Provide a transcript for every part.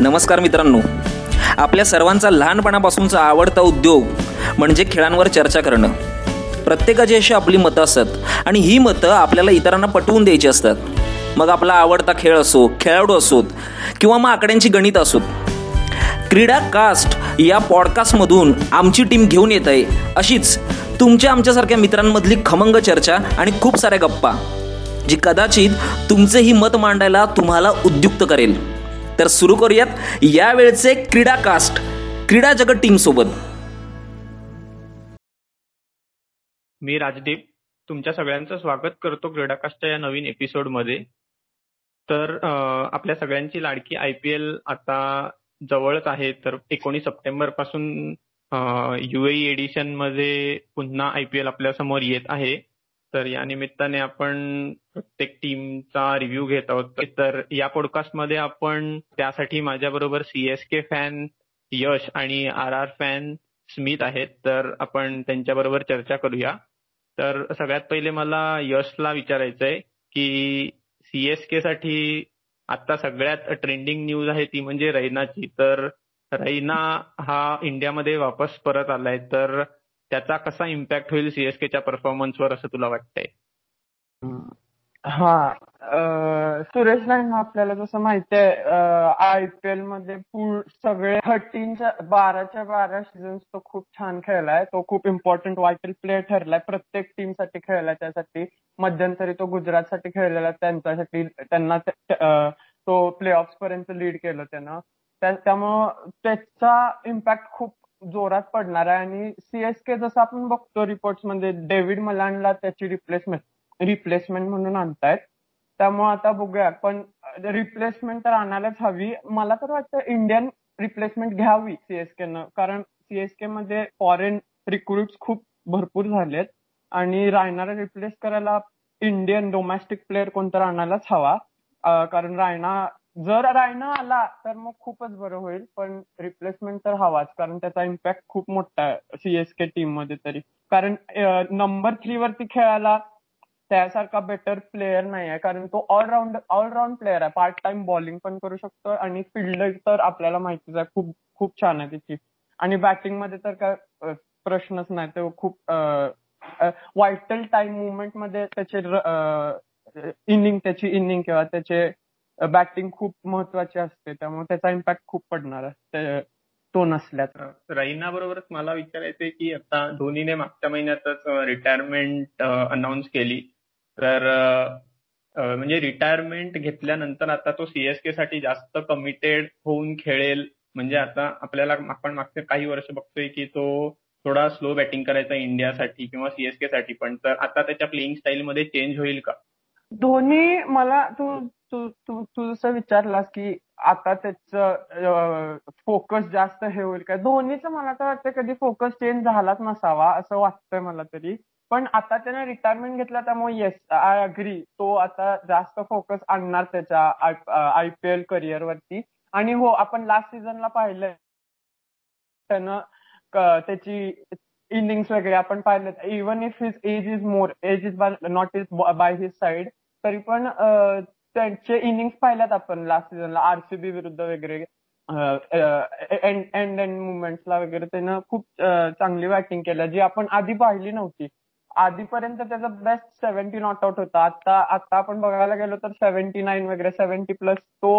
नमस्कार मित्रांनो. आपल्या सर्वांचा लहानपणापासूनचा आवडता उद्योग म्हणजे खेळांवर चर्चा करणं. प्रत्येकाची अशी आपली मतं असतात आणि ही मतं आपल्याला इतरांना पटवून द्यायची असतात. मग आपला आवडता खेळ असो खेळाडू असोत किंवा मग आकड्यांची गणित असोत. क्रीडा कास्ट या पॉडकास्टमधून आमची टीम घेऊन येत आहे अशीच तुमच्या आमच्यासारख्या मित्रांमधली खमंग चर्चा आणि खूप साऱ्या गप्पा जी कदाचित तुमचे ही मत मांडायला तुम्हाला उद्युक्त करेल. तर सुरू करूयात. यावेळचे क्रीडा कास्ट क्रीडा जगत टीम सोबत. मी राजदीप तुमच्या सगळ्यांचं स्वागत करतो क्रीडाकास्टच्या या नवीन एपिसोडमध्ये तर आपल्या सगळ्यांची लाडकी आय पी एल आता जवळच आहे तर एकोणीस सप्टेंबरपासून युएई एडिशनमध्ये पुन्हा आय पी एल आपल्यासमोर येत आहे. तर या निमित्ताने आपण प्रत्येक टीमचा रिव्ह्यू घेत आहोत. तर या पॉडकास्टमध्ये आपण त्यासाठी माझ्याबरोबर सीएसके फॅन यश आणि आर आर फॅन स्मित आहेत. तर आपण त्यांच्याबरोबर चर्चा करूया. तर सगळ्यात पहिले मला यशला विचारायचंय की सीएसके साठी आता सगळ्यात ट्रेंडिंग न्यूज आहे ती म्हणजे रैनाची. तर रैना हा इंडियामध्ये वापस परत आलाय. तर त्याचा कसा इम्पॅक्ट होईल सीएसकेच्या परफॉर्मन्सवर असं तुला वाटतंय? हा सुरेश राणा हो आपल्याला जसं माहिती आहे आय पी एलमध्ये सगळे थर्टीनच्या बाराच्या बारा सीझन तो खूप छान खेळलाय. तो खूप इम्पॉर्टंट वायटल प्लेअर ठरलाय. प्रत्येक टीमसाठी खेळलाय त्यासाठी. मध्यंतरी तो गुजरातसाठी खेळलेला त्यांच्यासाठी त्यांना तो प्ले पर्यंत लीड केलं त्यानं. त्यामुळं त्याचा इम्पॅक्ट खूप जोरात पडणार आहे आणि सीएसके जसं आपण बघतो रिपोर्ट्समध्ये डेव्हिड मलानला त्याची रिप्लेसमेंट रिप्लेसमेंट म्हणून आणतायत. त्यामुळे आता बघूया. पण रिप्लेसमेंट तर आणायलाच हवी. मला तर वाटतं इंडियन रिप्लेसमेंट घ्यावी सीएसके न. कारण सीएसके मध्ये फॉरेन रिक्रुट्स खूप भरपूर झालेत. आणि रायनाला रिप्लेस करायला इंडियन डोमेस्टिक प्लेअर कोणता आणायलाच हवा. कारण रायना जर रायना आला तर मग खूपच बरं होईल. पण रिप्लेसमेंट तर हवाच कारण त्याचा इम्पॅक्ट खूप मोठा आहे सीएसके टीममध्ये तरी. कारण नंबर थ्री वरती खेळायला त्यासारखा बेटर प्लेअर नाही आहे. कारण तो ऑलराऊंड ऑलराऊंड प्लेअर आहे. पार्ट टाइम बॉलिंग पण करू शकतो आणि फिल्डर तर आपल्याला माहितीच आहे खूप खूप छान आहे त्याची. आणि बॅटिंगमध्ये तर काय प्रश्नच नाही. तो खूप वायटल टाइम मुवमेंटमध्ये त्याचे इनिंग त्याची इनिंग किंवा त्याचे बॅटिंग खूप महत्वाची असते त्यामुळे त्याचा इम्पॅक्ट खूप पडणार आहे ते- तो नसल्याचा रैना बरोबरच मला विचारायचंय की आता धोनीने मागच्या महिन्यातच रिटायरमेंट अनाऊन्स केली. तर अं, म्हणजे रिटायरमेंट घेतल्यानंतर आता तो सीएसके साठी जास्त कमिटेड होऊन खेळेल. म्हणजे आता आपल्याला आपण मागच्या काही वर्ष बघतोय की तो थोडा स्लो बॅटिंग करायचा इंडियासाठी किंवा सीएसके साठी. पण तर आता त्याच्या प्लेईंग स्टाईल मध्ये चेंज होईल का? धोनी मला तू तू तू तू जसं विचारलास की आता त्याचं फोकस जास्त हे होईल काय? धोनीचं मला तर वाटतं कधी फोकस चेंज झालाच नसावा असं वाटतंय मला तरी. पण आता त्याने रिटायरमेंट घेतला त्यामुळे येस आय अग्री तो आता जास्त फोकस आणणार त्याच्या आय पी एल करिअर वरती. आणि हो आपण लास्ट सीझनला पाहिलंय. त्यानं त्याची इनिंग्स वगैरे आपण पाहिलं even if his age is more age is not is by his side तरी पण त्यांचे इनिंग्स पाहिल्यात आपण लास्ट सीझनला आरसीबी विरुद्ध वगैरे एंड एंड एंड मुवमेंट्सला वगैरे त्यानं खूप चांगली बॅटिंग केली जी आपण आधी पाहिली नव्हती. आधीपर्यंत त्याचा बेस्ट सेव्हन्टी नॉट आउट होता. आता आता आपण बघायला गेलो तर सेव्हन्टी नाईन वगैरे सेव्हन्टी प्लस तो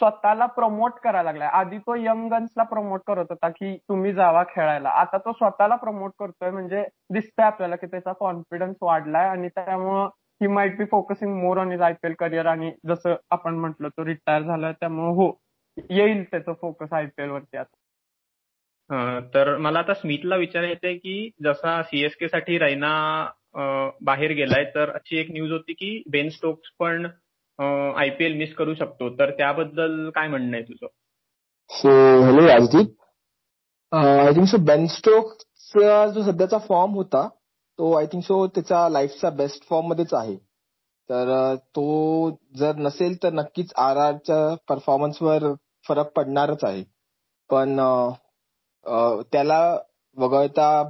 स्वतःला प्रमोट करायला लागलाय. आधी तो यंग गन्सला प्रमोट करत होता की तुम्ही जावा खेळायला. आता तो स्वतःला प्रमोट करतोय म्हणजे दिसतंय आपल्याला की त्याचा कॉन्फिडन्स वाढलाय आणि त्यामुळं he might be focusing more on is IPL career आणि जसं आपण म्हटलं तो रिटायर झालाय त्यामुळे हो येईल त्याचं फोकस आयपीएल वरती आता. अं, तर मला आता स्मिथला विचारायचंय की जसा सीएसके साठी रैना बाहेर गेलाय तर अशी एक न्यूज होती की बेन स्टोक्स पण आयपीएल मिस करू शकतो. तर त्याबद्दल काय म्हणणं आहे तुझं? So hello Rajdeep I think so Ben स्टोकचा जो सध्याचा फॉर्म होता तो आय थिंक सो त्याच्या लाईफचा बेस्ट फॉर्म मध्येच आहे. तर तो जर नसेल तर नक्कीच आर आरच्या परफॉर्मन्सवर फरक पडणारच आहे. पण त्याला वगळता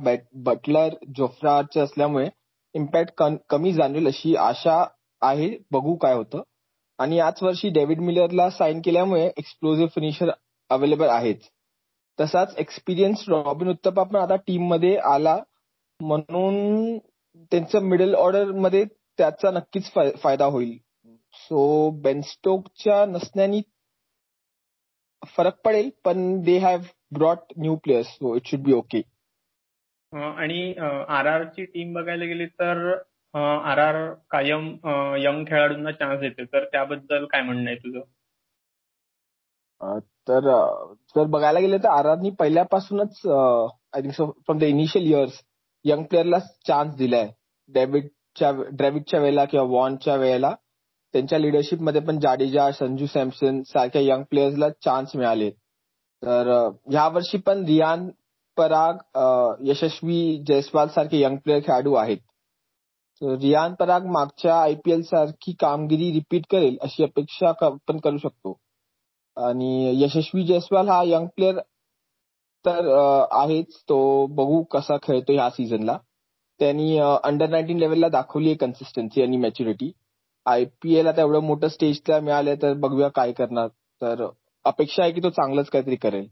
बटलर जोफ्रा असल्यामुळे इम्पॅक्ट कमी जाणवेल अशी आशा आहे. बघू काय होतं. आणि याच वर्षी डेव्हिड मिलरला साईन केल्यामुळे एक्सप्लोझिव्ह फिनिशर अवेलेबल आहेच. तसाच एक्सपिरियन्स रॉबिन उत्तपा पण आता टीममध्ये आला. म्हणून त्यांचं मिडल ऑर्डरमध्ये त्याचा नक्कीच फायदा होईल. सो बेनस्टोकच्या नसण्यानी फरक पडेल पण they have brought new players so it should be okay आणि आर आर ची टीम बघायला गेली तर आर आर कायम यंग खेळाडूंना चान्स देते. तर त्याबद्दल काय म्हणणं आहे तुझं? तर जर बघायला गेलं तर आर आरनी पहिल्यापासूनच I think so from the initial years young प्लेअरला chance दिलाय. डेव्हिडच्या ड्रेविडच्या वेळेला किंवा वॉनच्या वेळेला त्यांच्या लिडरशिपमध्ये पण जाडेजा संजू सॅमसन सारख्या यंग प्लेयर्सला चान्स मिळाले. तर ह्या वर्षी पण रियान पराग यशस्वी जयस्वाल सारखे यंग प्लेयर खेळाडू आहेत. रियान पराग मागच्या आयपीएल सारखी कामगिरी रिपीट करेल अशी अपेक्षा आपण करू शकतो. आणि यशस्वी जयस्वाल हा यंग प्लेयर तर आहेच तो बघू कसा खेळतो ह्या सीझनला त्यांनी अंडर नाईन्टीन लेवलला दाखवली आहे कन्सिस्टन्सी आणि मॅच्युरिटी आयपीएल आता एवढं मोठं स्टेजला मिळालं तर बघूया काय करणार. तर अपेक्षा आहे की तो चांगलंच काहीतरी करेल.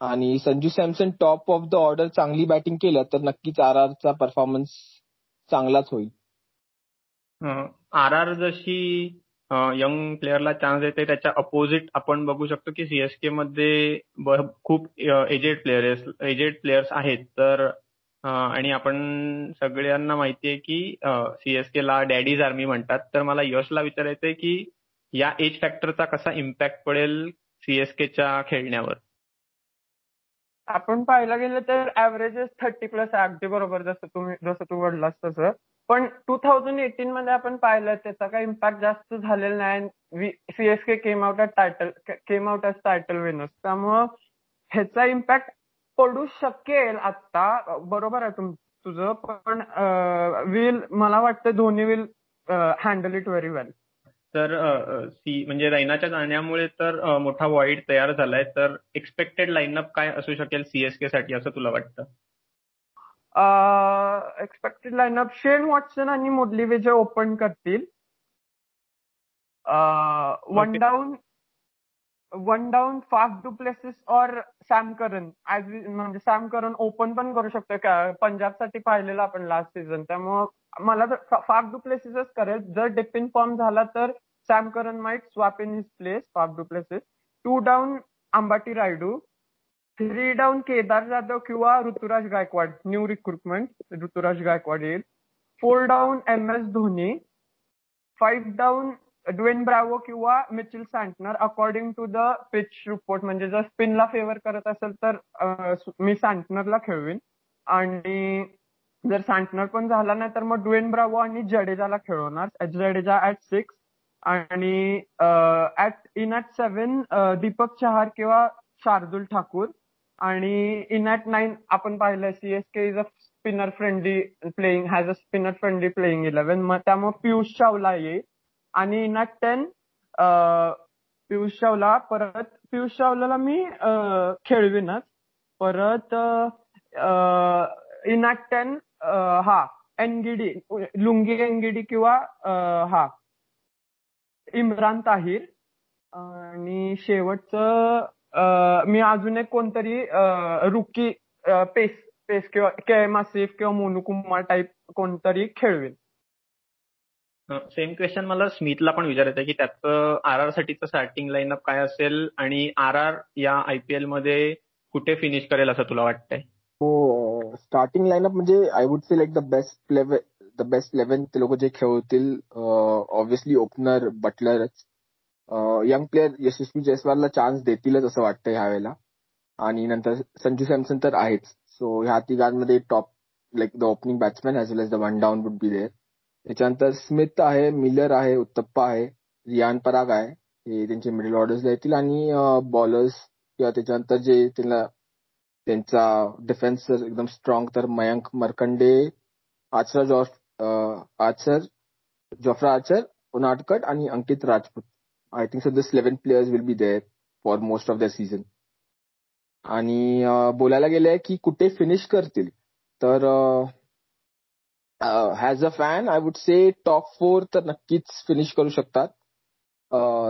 आणि Sanju Samson top of the order चांगली बॅटिंग केलं तर नक्कीच आर आरचा परफॉर्मन्स चांगलाच होईल. आर आर जशी यंग प्लेअरला चान्स देते. त्याच्या अपोजिट आपण बघू शकतो की सीएसके मध्ये खूप एजेड प्लेयर्स एजेड प्लेयर्स आहेत. तर आणि आपण सगळ्यांना माहितीये की सीएसके ला डॅडीज आर्मी म्हणतात. तर मला यशला विचारायचंय की या एज फॅक्टरचा कसा इम्पॅक्ट पडेल सीएसकेच्या खेळण्यावर? आपण पाहायला गेलं तर ऍव्हरेजेस थर्टी प्लस आहे. अगदी बरोबर जसं तुम्ही जसं तू म्हणलास तसं. पण टू थाउजंड एटीन मध्ये आपण पाहिलं त्याचा काही इम्पॅक्ट जास्त झालेला नाही. CSK came out title came out as title winners त्यामुळं ह्याचा इम्पॅक्ट पडू शकेल आता बरोबर आहे तुम तुझं पण विल मला वाटतं Dhoni will handle it very well तर सी म्हणजे रैनाच्या जाण्यामुळे तर मोठा वॉइड तयार झालाय. तर एक्सपेक्टेड लाईनअप काय असू शकेल सीएसके साठी असं तुला वाटतं? एक्सपेक्टेड लाईनअप शेन वॉटसन आणि मुरली विजय ओपन करतील. वन डाऊन वन डाऊन फास्ट डू प्लेसेस और सॅम करन ऍज म्हणजे सॅम करन ओपन पण करू शकतो पंजाबसाठी पाहिलेलं आपण लास्ट सीझन त्यामुळं मला तर फाफ डू प्लेसेसच करेल. जर डिपिन फॉर्म झाला तर Sam Curran might swap in his place Faf du Plessis two down Ambati Rayudu three down Kedar Jadhav किंवा ऋतुराज गायकवाड न्यू रिक्रुटमेंट ऋतुराज गायकवाड येईल. Four down M S Dhoni five down Dwayne Bravo किंवा Mitchell Santner according to the pitch report म्हणजे जर स्पिनला favour करत असेल तर मी सँटनरला खेळवीन. आणि जर सँटनर पण झाला नाही तर मग ड्वेन ब्रावो आणि जडेजाला खेळवणार. जडेजा ऍट सिक्स आणि at in at seven Deepak Chahar किंवा शार्दुल ठाकूर. आणि इन ऍट नाईन आपण पाहिलं CSK is a spinner friendly playing has a spinner friendly playing eleven मग त्यामुळे पियुष चावला येईल. आणि in at ten Piyush Chawla परत पियुष चावलाला मी खेळवीनच. परत इन ऍट टेन हा एनगिडी लुंगी एनगिडी किंवा हा इम्रान ताहिर. आणि शेवटचं मी अजून एक कोणतरी रुकी पेस पेस किंवा के एम आसिफ किंवा मोनू कुमार टाईप कोणतरी खेळवेल. सेम क्वेश्चन मला स्मिथला पण विचारायचं आहे की त्याचं आर आर साठीचं स्टार्टिंग लाईनअप काय असेल आणि आर आर या आयपीएलमध्ये कुठे फिनिश करेल असं तुला वाटतंय? हो स्टार्टिंग लाईनअप म्हणजे I would say like the best the best eleven ते लोक जे खेळतील ऑब्व्हियसली ओपनर बटलरच यंग प्लेअर यशस्वी जयस्वालला चान्स देतीलच असं वाटतं ह्या वेळेला आणि नंतर संजू सॅमसन तर आहेच. सो ह्या तिघांमध्ये top like the opening batsman as well as the one down would be there त्याच्यानंतर स्मिथ आहे मिलर आहे उत्तप्पा आहे रियान पराग आहे. हे त्यांचे मिडल ऑर्डर्स येतील आणि बॉलर्स किंवा त्याच्यानंतर जे त्यांना त्यांचा डिफेन्स एकदम स्ट्रॉंग तर मयंक मरकंडे आचरा जॉफ आचर जॉफ्रा आचर उनाटकट आणि Ankit Rajput. I think sir this eleven players will be there for most of the season आणि बोलायला गेलंय की कुठे फिनिश करतील? तर has a fan I would say top four तर नक्कीच फिनिश करू शकतात.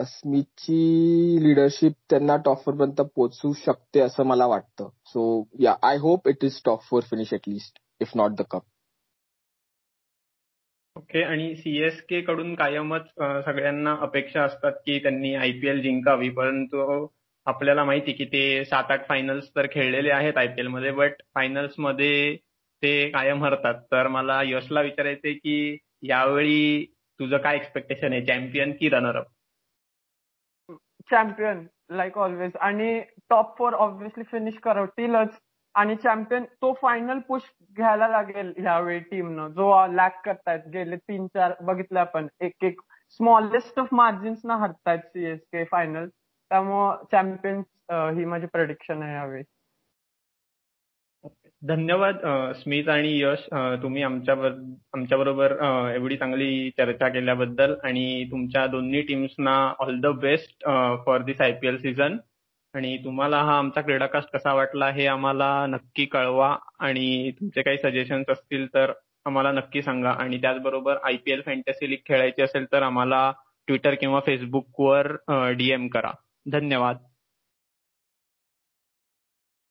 स्मिथची लिडरशिप त्यांना टॉप फोर पर्यंत पोहोचू शकते असं मला वाटतं. So yeah I hope it is top four finish at least if not the cup okay आणि सीएसके कडून कायमच सगळ्यांना अपेक्षा असतात की त्यांनी आयपीएल जिंकावी परंतु आपल्याला माहिती की ते सात आठ फायनल्स तर खेळलेले आहेत आयपीएलमध्ये बट फायनल्समध्ये ते कायम हरतात. तर मला यशला विचारायचंय की यावेळी तुझं काय एक्सपेक्टेशन आहे? चॅम्पियन की runner up champion like always आणि टॉप फोर ऑब्व्हियसली फिनिश करवतीलच आणि चॅम्पियन तो फायनल पुश घ्यायला लागेल ह्यावेळी टीमनं जो लॅक करतायत गेले तीन चार बघितलं आपण एक एक स्मॉलेस्ट ऑफ मार्जिन्स ना हरतायत सीएसके फायनल त्यामुळं चॅम्पियन्स ही माझी प्रडिक्शन आहे यावेळी. धन्यवाद स्मित आणि यश. तुम्ही आमच्या आमच्याबरोबर एवढी चांगली चर्चा केल्याबद्दल आणि तुमच्या दोन्ही टीम्सना all the best for this IPL season आणि तुम्हाला हा आमचा क्रीडाकास्ट कसा वाटला हे आम्हाला नक्की कळवा. आणि तुमचे काही सजेशन्स असतील तर आम्हाला नक्की सांगा. आणि त्याचबरोबर आयपीएल फॅन्टसी लीग खेळायची असेल तर आम्हाला ट्विटर किंवा फेसबुकवर डीएम करा. धन्यवाद.